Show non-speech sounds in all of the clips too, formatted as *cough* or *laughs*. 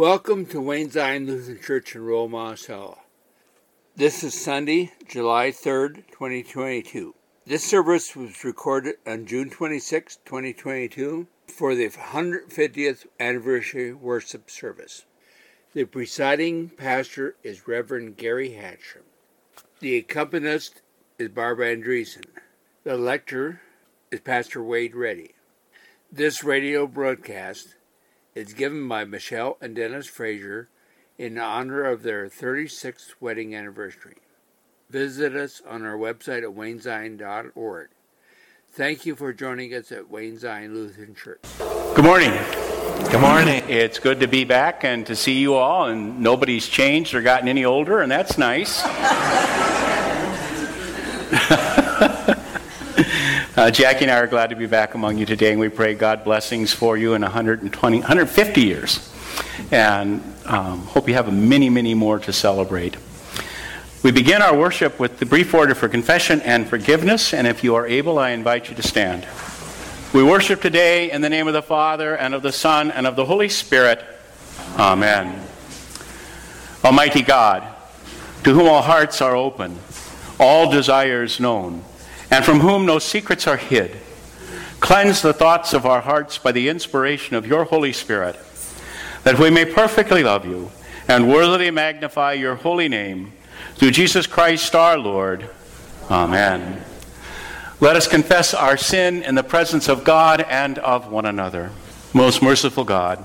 Welcome to Wayne Zion Lutheran Church in Royal Monticello. This is Sunday, July 3rd, 2022. This service was recorded on June 26, 2022, for the 150th anniversary worship service. The presiding pastor is Reverend Gary Hatcham. The accompanist is Barbara Andreessen. The lecturer is Pastor Wade Reddy. This radio broadcast is given by Michelle and Dennis Frazier in honor of their 36th wedding anniversary. Visit us on our website at waynezion.org. Thank you for joining us at Wayne Zion Lutheran Church. Good morning. Good morning. It's good to be back and to see you all, and nobody's changed or gotten any older, and that's nice. *laughs* Uh, Jackie and I are glad to be back among you today, and we pray God blessings for you in 120, 150 years. And um, hope you have many, many more to celebrate. We begin our worship with the brief order for confession and forgiveness, and if you are able, I invite you to stand. We worship today in the name of the Father, and of the Son, and of the Holy Spirit. Amen. Almighty God, to whom all hearts are open, all desires known, and from whom no secrets are hid. Cleanse the thoughts of our hearts by the inspiration of your Holy Spirit, that we may perfectly love you and worthily magnify your holy name through Jesus Christ our Lord. Amen. Let us confess our sin in the presence of God and of one another. Most merciful God,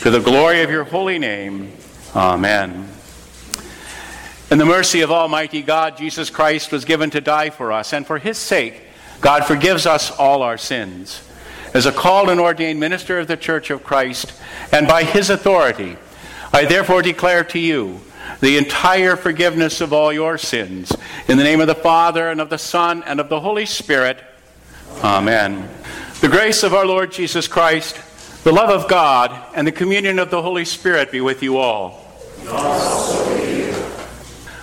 to the glory of your holy name. Amen. In the mercy of Almighty God, Jesus Christ was given to die for us, and for his sake, God forgives us all our sins. As a called and ordained minister of the Church of Christ, and by his authority, I therefore declare to you the entire forgiveness of all your sins. In the name of the Father, and of the Son, and of the Holy Spirit. Amen. The grace of our Lord Jesus Christ the love of God and the communion of the Holy Spirit be with you all.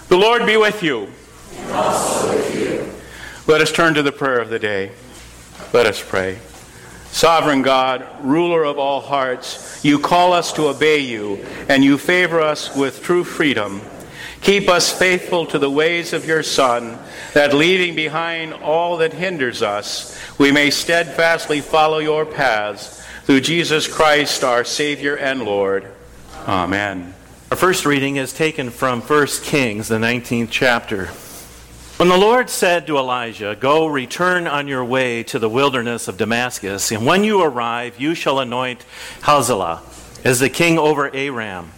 The Lord be with you. Let us turn to the prayer of the day. Let us pray. Sovereign God, ruler of all hearts, you call us to obey you, and you favor us with true freedom. Keep us faithful to the ways of your Son, that leaving behind all that hinders us, we may steadfastly follow your paths through Jesus Christ, our Savior and Lord. Amen. Our first reading is taken from 1 Kings, the 19th chapter. When the Lord said to Elijah, Go, return on your way to the wilderness of Damascus, and when you arrive, you shall anoint Hazael as the king over Aram.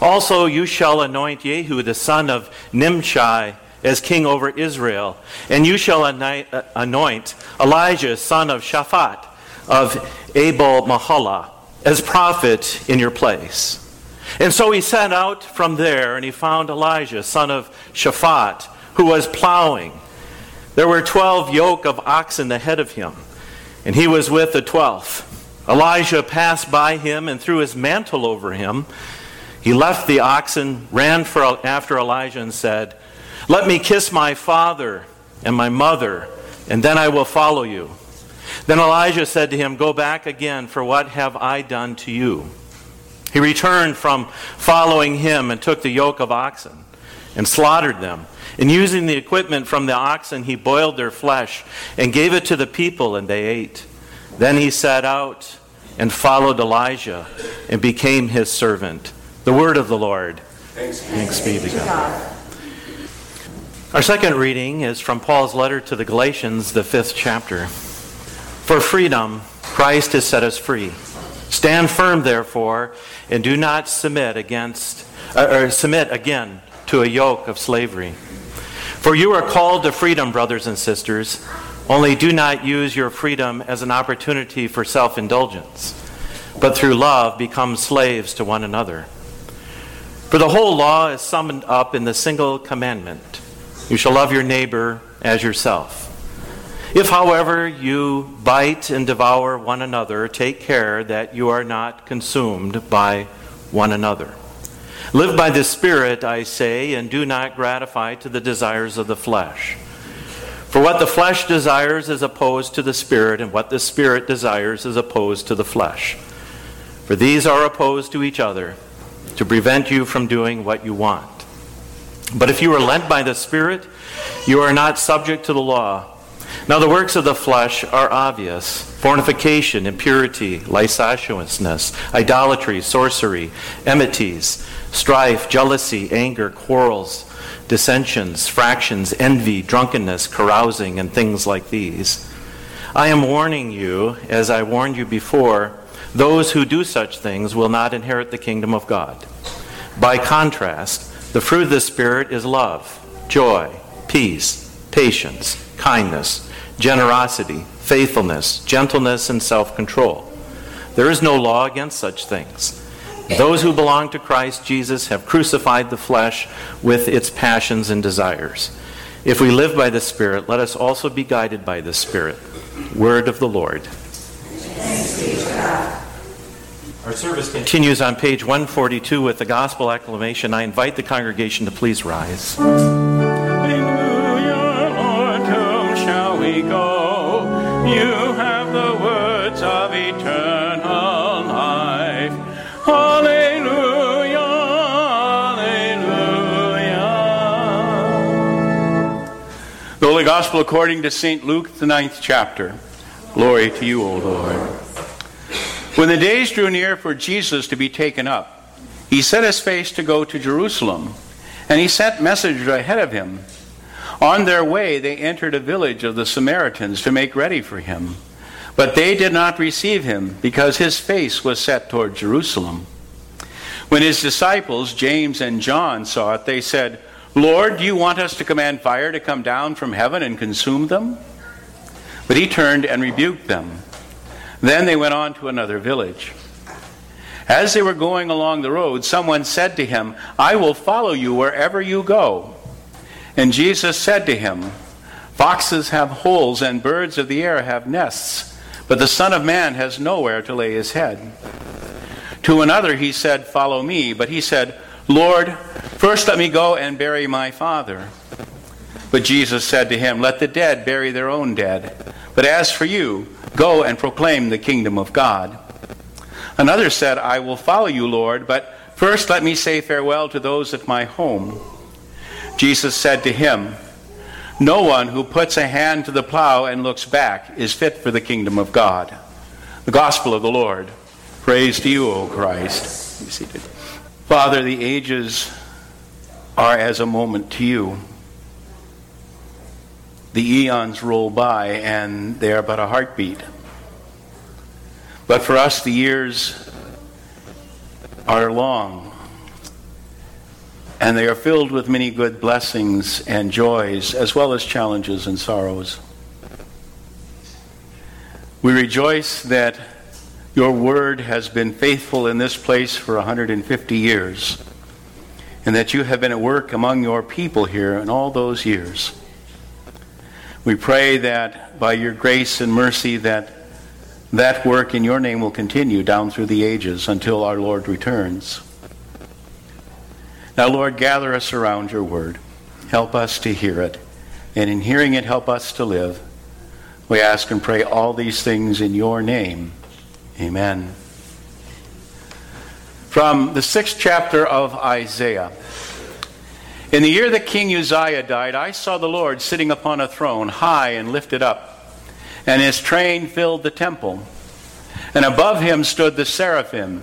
Also, you shall anoint Jehu, the son of Nimshi, as king over Israel, and you shall uh, anoint Elisha, son of Shaphat of Abel-meholah as prophet in your place. And so he set out from there and he found Elisha, son of Shaphat, who was plowing. There were twelve yoke of oxen ahead of him, and he was with the twelfth. Elijah passed by him and threw his mantle over him. He left the oxen, ran for, after Elijah, and said, Let me kiss my father and my mother, and then I will follow you. Then Elijah said to him, Go back again, for what have I done to you? He returned from following him and took the yoke of oxen and slaughtered them. And using the equipment from the oxen, he boiled their flesh and gave it to the people, and they ate. Then he set out and followed Elijah and became his servant. The word of the Lord. Thanks, Thanks be to God. Our second reading is from Paul's letter to the Galatians, the fifth chapter. For freedom, Christ has set us free. Stand firm, therefore, and do not submit against uh, or submit again to a yoke of slavery. For you are called to freedom, brothers and sisters. Only do not use your freedom as an opportunity for self indulgence, but through love become slaves to one another. For the whole law is summed up in the single commandment you shall love your neighbor as yourself. If, however, you bite and devour one another, take care that you are not consumed by one another. Live by the Spirit, I say, and do not gratify to the desires of the flesh. For what the flesh desires is opposed to the Spirit, and what the Spirit desires is opposed to the flesh. For these are opposed to each other to prevent you from doing what you want. But if you are led by the Spirit, you are not subject to the law. Now, the works of the flesh are obvious fornication, impurity, licentiousness, idolatry, sorcery, enmities, strife, jealousy, anger, quarrels dissensions, fractions, envy, drunkenness, carousing, and things like these. I am warning you, as I warned you before, those who do such things will not inherit the kingdom of God. By contrast, the fruit of the Spirit is love, joy, peace, patience, kindness, generosity, faithfulness, gentleness, and self control. There is no law against such things. Those who belong to Christ Jesus have crucified the flesh with its passions and desires. If we live by the Spirit, let us also be guided by the Spirit. Word of the Lord. Our service continues on page 142 with the gospel acclamation. I invite the congregation to please rise. You have the words of eternal life. Hallelujah, hallelujah. The Holy Gospel according to St. Luke, the ninth chapter. Glory to you, O Lord. When the days drew near for Jesus to be taken up, he set his face to go to Jerusalem, and he sent messengers ahead of him. On their way, they entered a village of the Samaritans to make ready for him. But they did not receive him, because his face was set toward Jerusalem. When his disciples, James and John, saw it, they said, Lord, do you want us to command fire to come down from heaven and consume them? But he turned and rebuked them. Then they went on to another village. As they were going along the road, someone said to him, I will follow you wherever you go. And Jesus said to him, Foxes have holes and birds of the air have nests, but the Son of Man has nowhere to lay his head. To another he said, Follow me. But he said, Lord, first let me go and bury my father. But Jesus said to him, Let the dead bury their own dead. But as for you, go and proclaim the kingdom of God. Another said, I will follow you, Lord, but first let me say farewell to those at my home. Jesus said to him, No one who puts a hand to the plow and looks back is fit for the kingdom of God. The gospel of the Lord. Praise to you, O Christ. Be seated. Father, the ages are as a moment to you. The eons roll by, and they are but a heartbeat. But for us, the years are long, and they are filled with many good blessings and joys, as well as challenges and sorrows. We rejoice that your word has been faithful in this place for 150 years, and that you have been at work among your people here in all those years. We pray that by your grace and mercy that that work in your name will continue down through the ages until our Lord returns. Now, Lord, gather us around your word. Help us to hear it. And in hearing it, help us to live. We ask and pray all these things in your name. Amen. From the sixth chapter of Isaiah. In the year that King Uzziah died, I saw the Lord sitting upon a throne, high and lifted up, and his train filled the temple. And above him stood the seraphim.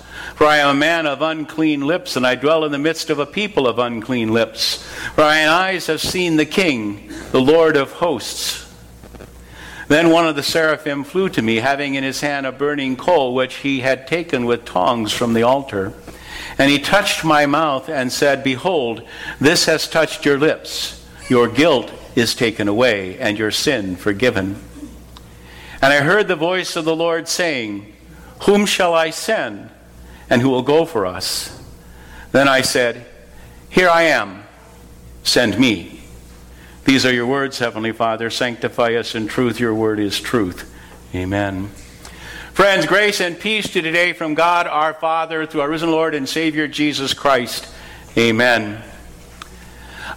For I am a man of unclean lips, and I dwell in the midst of a people of unclean lips. For mine eyes have seen the King, the Lord of hosts. Then one of the seraphim flew to me, having in his hand a burning coal, which he had taken with tongs from the altar. And he touched my mouth and said, Behold, this has touched your lips. Your guilt is taken away, and your sin forgiven. And I heard the voice of the Lord saying, Whom shall I send? And who will go for us? Then I said, Here I am. Send me. These are your words, Heavenly Father. Sanctify us in truth. Your word is truth. Amen. Friends, grace and peace to today from God our Father through our risen Lord and Savior Jesus Christ. Amen.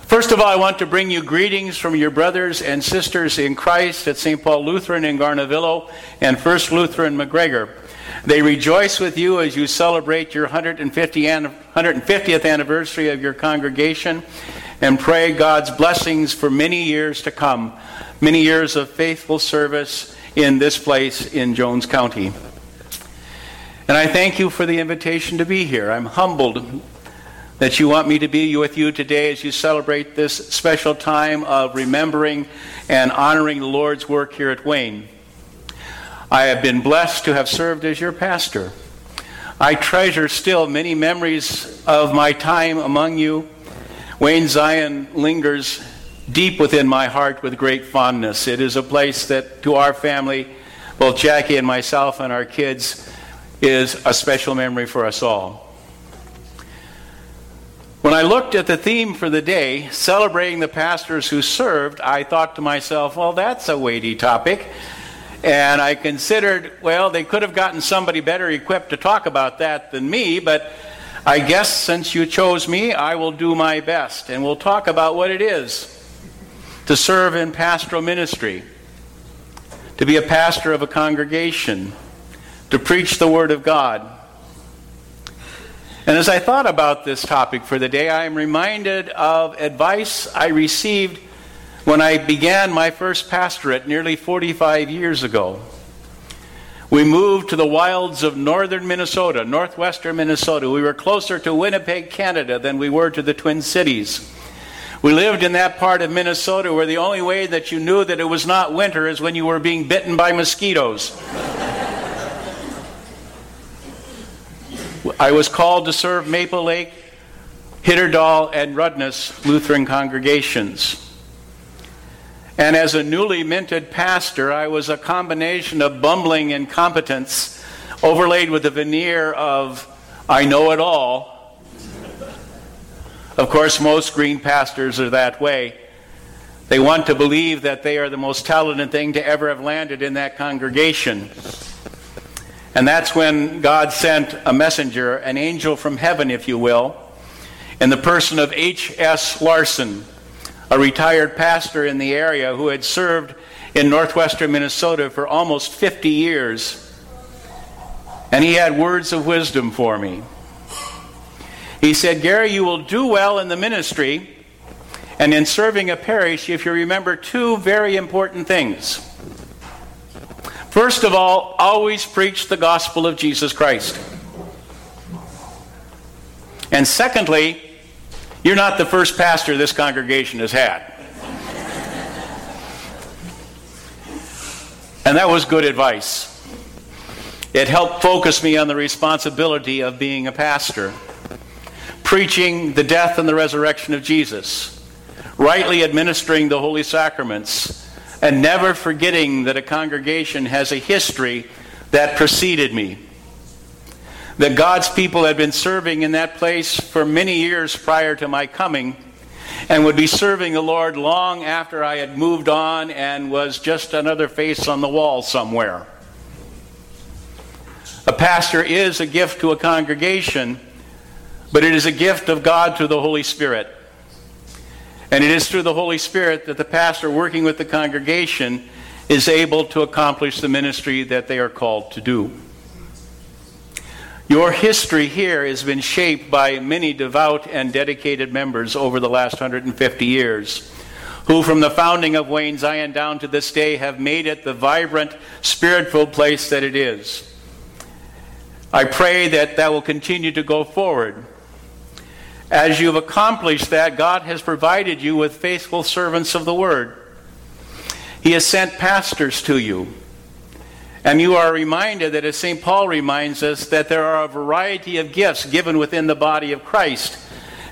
First of all, I want to bring you greetings from your brothers and sisters in Christ at St. Paul Lutheran in Garnavillo and First Lutheran McGregor. They rejoice with you as you celebrate your 150th anniversary of your congregation and pray God's blessings for many years to come, many years of faithful service in this place in Jones County. And I thank you for the invitation to be here. I'm humbled that you want me to be with you today as you celebrate this special time of remembering and honoring the Lord's work here at Wayne. I have been blessed to have served as your pastor. I treasure still many memories of my time among you Wayne Zion lingers deep within my heart with great fondness. It is a place that, to our family, both Jackie and myself and our kids, is a special memory for us all. When I looked at the theme for the day, celebrating the pastors who served, I thought to myself, well, that's a weighty topic. And I considered, well, they could have gotten somebody better equipped to talk about that than me, but I guess since you chose me, I will do my best. And we'll talk about what it is to serve in pastoral ministry, to be a pastor of a congregation, to preach the Word of God. And as I thought about this topic for the day, I am reminded of advice I received when I began my first pastorate nearly 45 years ago. We moved to the wilds of northern Minnesota, northwestern Minnesota. We were closer to Winnipeg, Canada than we were to the Twin Cities. We lived in that part of Minnesota where the only way that you knew that it was not winter is when you were being bitten by mosquitoes. I was called to serve Maple Lake, Hitterdal, and Rudness Lutheran congregations. And as a newly minted pastor, I was a combination of bumbling incompetence overlaid with a veneer of I know it all. Of course, most green pastors are that way. They want to believe that they are the most talented thing to ever have landed in that congregation. And that's when God sent a messenger, an angel from heaven, if you will, in the person of H.S. Larson a retired pastor in the area who had served in northwestern Minnesota for almost 50 years. And he had words of wisdom for me. He said, Gary, you will do well in the ministry and in serving a parish if you remember two very important things. First of all, always preach the gospel of Jesus Christ. And secondly, you're not the first pastor this congregation has had. And that was good advice. It helped focus me on the responsibility of being a pastor, preaching the death and the resurrection of Jesus, rightly administering the holy sacraments, and never forgetting that a congregation has a history that preceded me that God's people had been serving in that place for many years prior to my coming and would be serving the Lord long after I had moved on and was just another face on the wall somewhere. A pastor is a gift to a congregation, but it is a gift of God through the Holy Spirit. And it is through the Holy Spirit that the pastor working with the congregation is able to accomplish the ministry that they are called to do. Your history here has been shaped by many devout and dedicated members over the last 150 years, who, from the founding of Wayne Zion down to this day, have made it the vibrant, spirit filled place that it is. I pray that that will continue to go forward. As you've accomplished that, God has provided you with faithful servants of the word. He has sent pastors to you. And you are reminded that, as St. Paul reminds us, that there are a variety of gifts given within the body of Christ.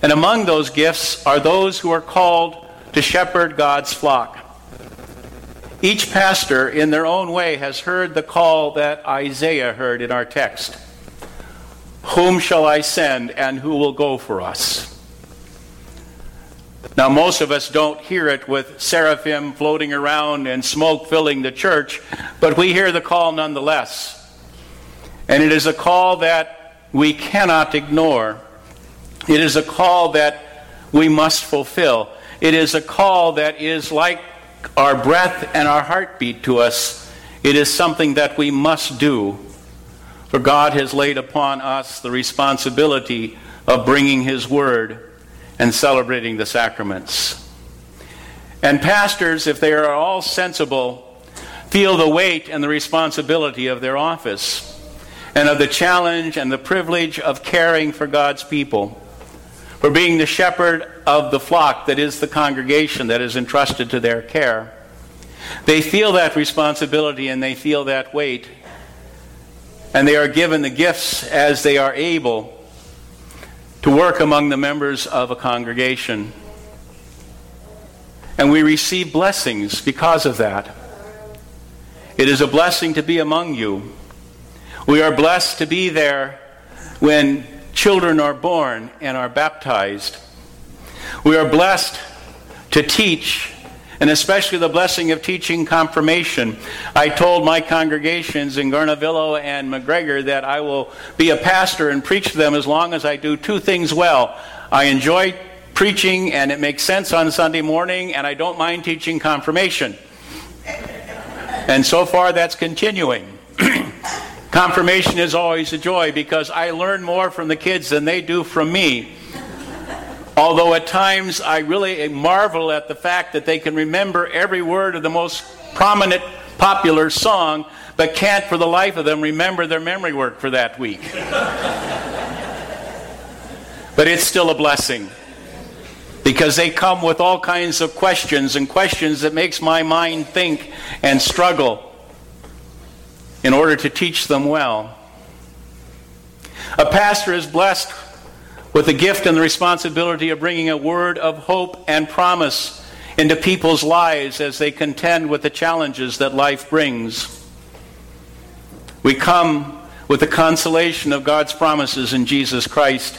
And among those gifts are those who are called to shepherd God's flock. Each pastor, in their own way, has heard the call that Isaiah heard in our text Whom shall I send, and who will go for us? Now, most of us don't hear it with seraphim floating around and smoke filling the church, but we hear the call nonetheless. And it is a call that we cannot ignore. It is a call that we must fulfill. It is a call that is like our breath and our heartbeat to us. It is something that we must do. For God has laid upon us the responsibility of bringing His Word and celebrating the sacraments. And pastors, if they are all sensible, feel the weight and the responsibility of their office and of the challenge and the privilege of caring for God's people, for being the shepherd of the flock that is the congregation that is entrusted to their care. They feel that responsibility and they feel that weight. And they are given the gifts as they are able to work among the members of a congregation. And we receive blessings because of that. It is a blessing to be among you. We are blessed to be there when children are born and are baptized. We are blessed to teach and especially the blessing of teaching confirmation. I told my congregations in Garnavillo and McGregor that I will be a pastor and preach to them as long as I do two things well. I enjoy preaching and it makes sense on Sunday morning, and I don't mind teaching confirmation. And so far, that's continuing. *clears throat* confirmation is always a joy because I learn more from the kids than they do from me. Although at times I really marvel at the fact that they can remember every word of the most prominent popular song, but can't for the life of them remember their memory work for that week. *laughs* but it's still a blessing because they come with all kinds of questions and questions that makes my mind think and struggle in order to teach them well. A pastor is blessed with the gift and the responsibility of bringing a word of hope and promise into people's lives as they contend with the challenges that life brings. We come with the consolation of God's promises in Jesus Christ.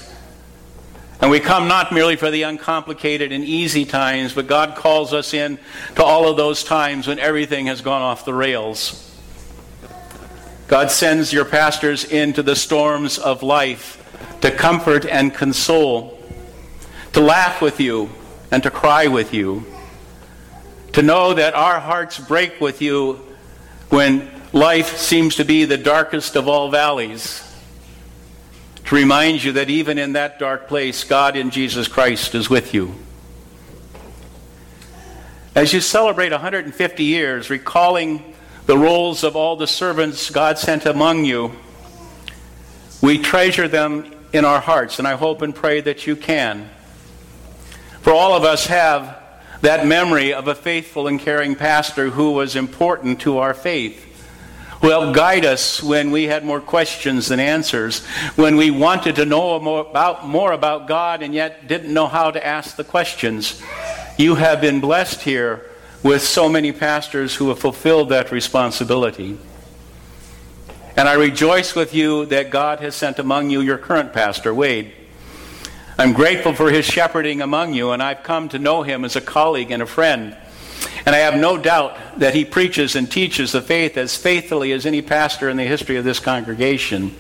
And we come not merely for the uncomplicated and easy times, but God calls us in to all of those times when everything has gone off the rails. God sends your pastors into the storms of life to comfort and console, to laugh with you and to cry with you, to know that our hearts break with you when life seems to be the darkest of all valleys, to remind you that even in that dark place, God in Jesus Christ is with you. As you celebrate 150 years, recalling the roles of all the servants God sent among you, we treasure them in our hearts, and I hope and pray that you can. For all of us have that memory of a faithful and caring pastor who was important to our faith, who helped guide us when we had more questions than answers, when we wanted to know more about, more about God and yet didn't know how to ask the questions. You have been blessed here with so many pastors who have fulfilled that responsibility. And I rejoice with you that God has sent among you your current pastor, Wade. I'm grateful for his shepherding among you, and I've come to know him as a colleague and a friend. And I have no doubt that he preaches and teaches the faith as faithfully as any pastor in the history of this congregation.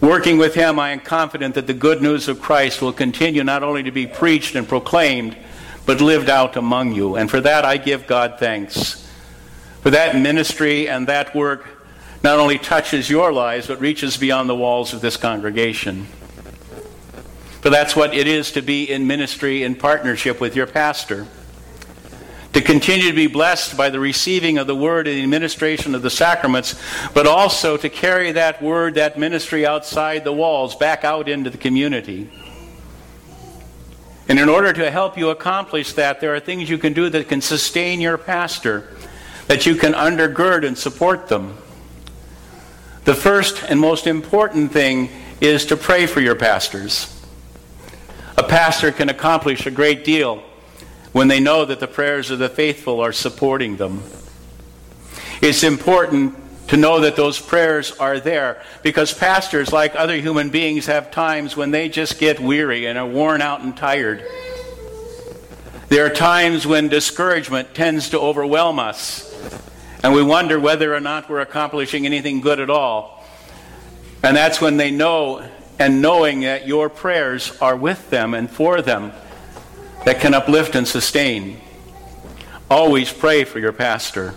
Working with him, I am confident that the good news of Christ will continue not only to be preached and proclaimed, but lived out among you. And for that, I give God thanks. For that ministry and that work not only touches your lives, but reaches beyond the walls of this congregation. For that's what it is to be in ministry in partnership with your pastor. to continue to be blessed by the receiving of the word and the administration of the sacraments, but also to carry that word, that ministry outside the walls, back out into the community. And in order to help you accomplish that, there are things you can do that can sustain your pastor, that you can undergird and support them. The first and most important thing is to pray for your pastors. A pastor can accomplish a great deal when they know that the prayers of the faithful are supporting them. It's important to know that those prayers are there because pastors, like other human beings, have times when they just get weary and are worn out and tired. There are times when discouragement tends to overwhelm us, and we wonder whether or not we're accomplishing anything good at all. And that's when they know, and knowing that your prayers are with them and for them, that can uplift and sustain. Always pray for your pastor.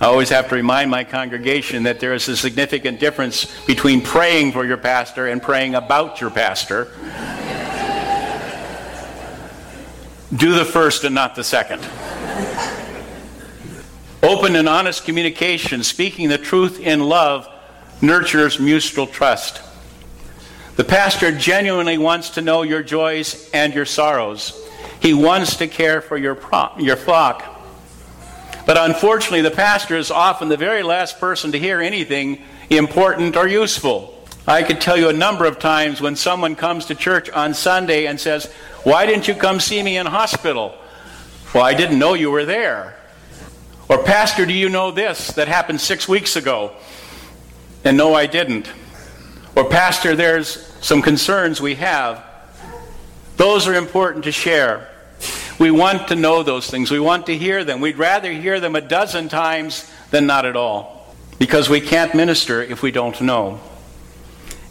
I always have to remind my congregation that there is a significant difference between praying for your pastor and praying about your pastor. Do the first and not the second. Open and honest communication, speaking the truth in love, nurtures mutual trust. The pastor genuinely wants to know your joys and your sorrows. He wants to care for your, your flock. But unfortunately, the pastor is often the very last person to hear anything important or useful. I could tell you a number of times when someone comes to church on Sunday and says, Why didn't you come see me in hospital? Well, I didn't know you were there. Or, Pastor, do you know this that happened six weeks ago? And no, I didn't. Or, Pastor, there's some concerns we have. Those are important to share. We want to know those things. We want to hear them. We'd rather hear them a dozen times than not at all. Because we can't minister if we don't know.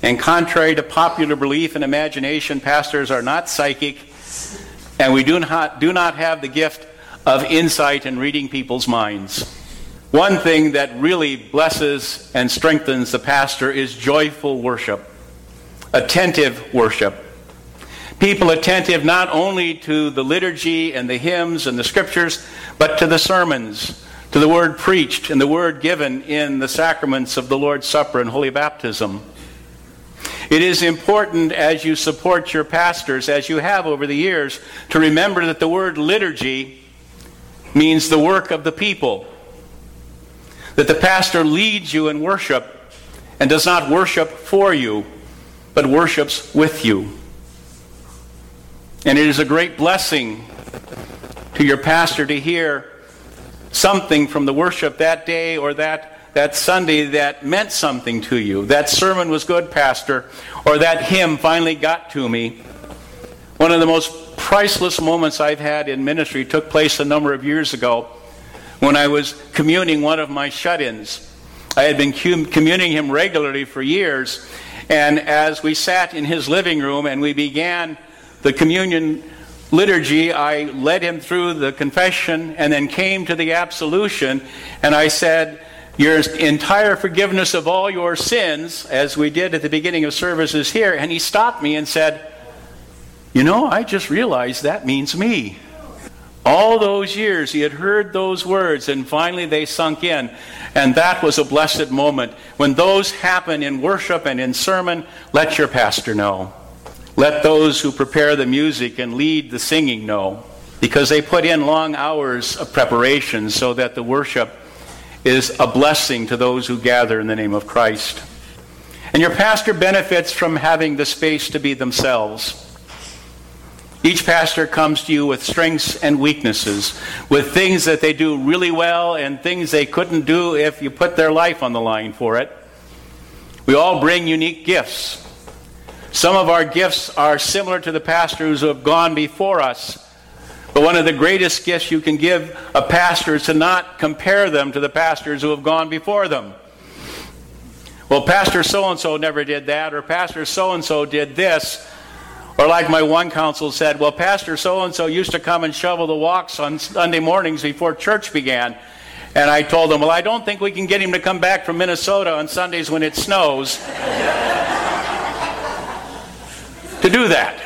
And contrary to popular belief and imagination, pastors are not psychic, and we do not, do not have the gift of insight in reading people's minds. One thing that really blesses and strengthens the pastor is joyful worship, attentive worship. People attentive not only to the liturgy and the hymns and the scriptures, but to the sermons, to the word preached and the word given in the sacraments of the Lord's Supper and Holy Baptism. It is important as you support your pastors, as you have over the years, to remember that the word liturgy means the work of the people that the pastor leads you in worship and does not worship for you, but worships with you. And it is a great blessing to your pastor to hear something from the worship that day or that, that Sunday that meant something to you. That sermon was good, Pastor, or that hymn finally got to me. One of the most priceless moments I've had in ministry took place a number of years ago when I was communing one of my shut ins. I had been communing him regularly for years, and as we sat in his living room and we began the communion liturgy, I led him through the confession and then came to the absolution, and I said, Your entire forgiveness of all your sins, as we did at the beginning of services here. And he stopped me and said, You know, I just realized that means me. All those years he had heard those words, and finally they sunk in. And that was a blessed moment. When those happen in worship and in sermon, let your pastor know. Let those who prepare the music and lead the singing know. Because they put in long hours of preparation so that the worship is a blessing to those who gather in the name of Christ. And your pastor benefits from having the space to be themselves. Each pastor comes to you with strengths and weaknesses, with things that they do really well and things they couldn't do if you put their life on the line for it. We all bring unique gifts. Some of our gifts are similar to the pastors who have gone before us. But one of the greatest gifts you can give a pastor is to not compare them to the pastors who have gone before them. Well, Pastor so and so never did that, or Pastor so and so did this. Or like my one counsel said, well, Pastor so and so used to come and shovel the walks on Sunday mornings before church began. And I told him, well, I don't think we can get him to come back from Minnesota on Sundays when it snows *laughs* to do that.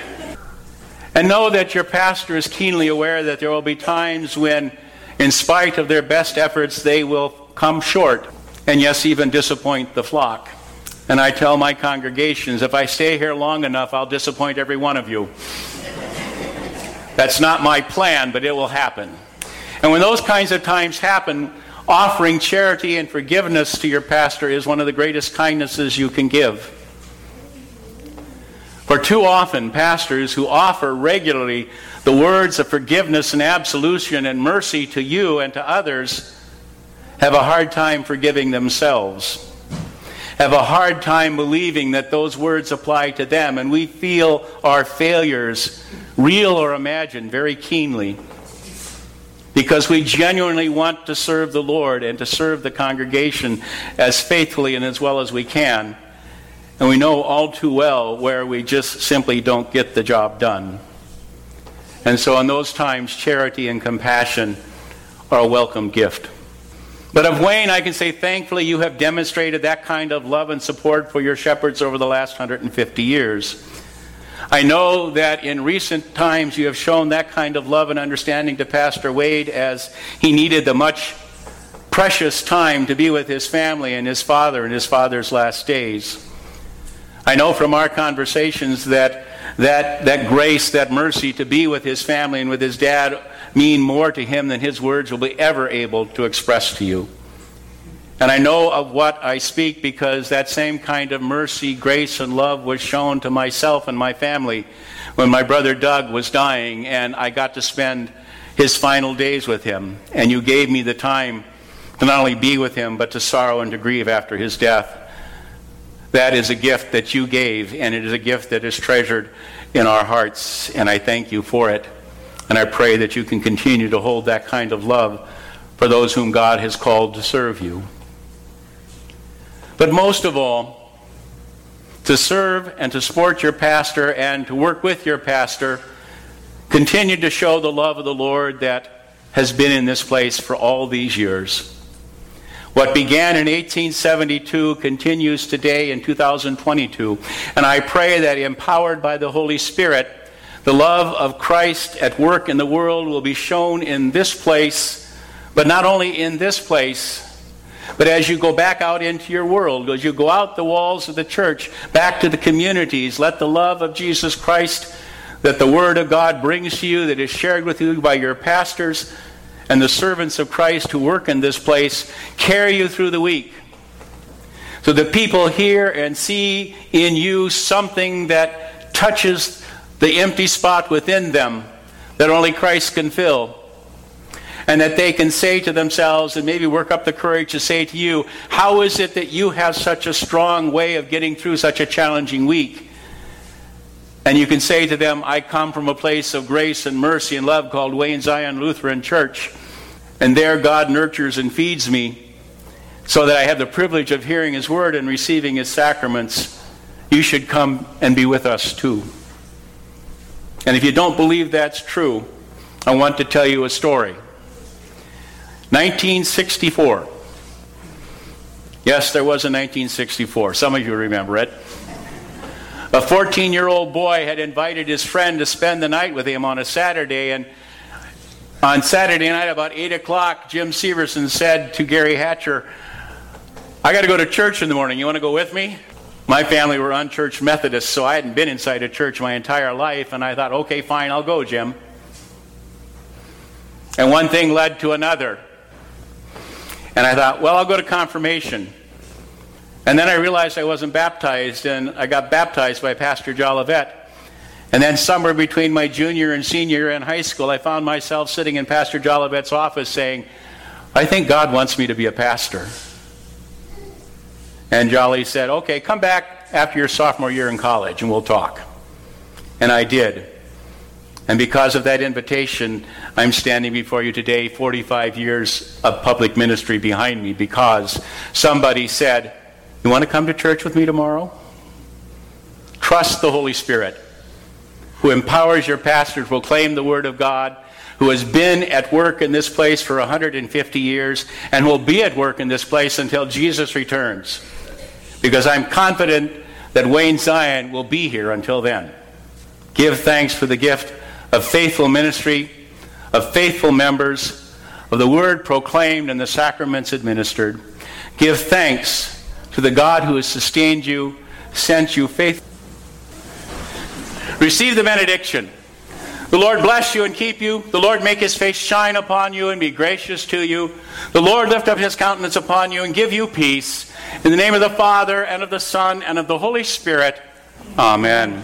And know that your pastor is keenly aware that there will be times when, in spite of their best efforts, they will come short and, yes, even disappoint the flock. And I tell my congregations, if I stay here long enough, I'll disappoint every one of you. That's not my plan, but it will happen. And when those kinds of times happen, offering charity and forgiveness to your pastor is one of the greatest kindnesses you can give. For too often, pastors who offer regularly the words of forgiveness and absolution and mercy to you and to others have a hard time forgiving themselves, have a hard time believing that those words apply to them, and we feel our failures, real or imagined, very keenly because we genuinely want to serve the Lord and to serve the congregation as faithfully and as well as we can. And we know all too well where we just simply don't get the job done. And so, in those times, charity and compassion are a welcome gift. But of Wayne, I can say thankfully you have demonstrated that kind of love and support for your shepherds over the last 150 years. I know that in recent times you have shown that kind of love and understanding to Pastor Wade as he needed the much precious time to be with his family and his father in his father's last days. I know from our conversations that that, that grace, that mercy to be with his family and with his dad mean more to him than his words will be ever able to express to you. And I know of what I speak because that same kind of mercy, grace, and love was shown to myself and my family when my brother Doug was dying and I got to spend his final days with him. And you gave me the time to not only be with him, but to sorrow and to grieve after his death. That is a gift that you gave, and it is a gift that is treasured in our hearts, and I thank you for it. And I pray that you can continue to hold that kind of love for those whom God has called to serve you. But most of all, to serve and to support your pastor and to work with your pastor, continue to show the love of the Lord that has been in this place for all these years. What began in 1872 continues today in 2022. And I pray that empowered by the Holy Spirit, the love of Christ at work in the world will be shown in this place, but not only in this place, but as you go back out into your world, as you go out the walls of the church, back to the communities, let the love of Jesus Christ that the Word of God brings to you, that is shared with you by your pastors and the servants of Christ who work in this place, carry you through the week. So that people hear and see in you something that touches the empty spot within them that only Christ can fill and that they can say to themselves and maybe work up the courage to say to you, How is it that you have such a strong way of getting through such a challenging week? And you can say to them, I come from a place of grace and mercy and love called Wayne Zion Lutheran Church. And there God nurtures and feeds me so that I have the privilege of hearing His word and receiving His sacraments. You should come and be with us too. And if you don't believe that's true, I want to tell you a story. 1964. Yes, there was a 1964. Some of you remember it. A 14 year old boy had invited his friend to spend the night with him on a Saturday, and on Saturday night, about 8 o'clock, Jim Severson said to Gary Hatcher, I got to go to church in the morning. You want to go with me? My family were unchurched Methodists, so I hadn't been inside a church my entire life, and I thought, okay, fine, I'll go, Jim. And one thing led to another. And I thought, well, I'll go to confirmation. And then I realized I wasn't baptized, and I got baptized by Pastor Jolivet. And then somewhere between my junior and senior in high school, I found myself sitting in Pastor Jolivet's office saying, I think God wants me to be a pastor. And Jolly said, okay, come back after your sophomore year in college and we'll talk. And I did. And because of that invitation, I'm standing before you today, 45 years of public ministry behind me, because somebody said, You want to come to church with me tomorrow? Trust the Holy Spirit, who empowers your pastor to proclaim the Word of God, who has been at work in this place for 150 years, and will be at work in this place until Jesus returns. Because I'm confident that Wayne Zion will be here until then. Give thanks for the gift of faithful ministry, of faithful members, of the word proclaimed and the sacraments administered. Give thanks to the God who has sustained you, sent you faith. Receive the benediction. The Lord bless you and keep you. The Lord make his face shine upon you and be gracious to you. The Lord lift up his countenance upon you and give you peace. In the name of the Father, and of the Son, and of the Holy Spirit. Amen.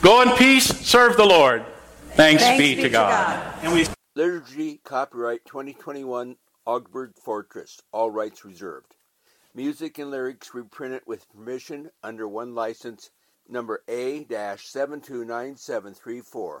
Go in peace, serve the Lord. Thanks, Thanks be, to God. And we Liturgy copyright 2021 Augsburg Fortress. All rights reserved. Music and lyrics reprinted with permission under one license number A-729734.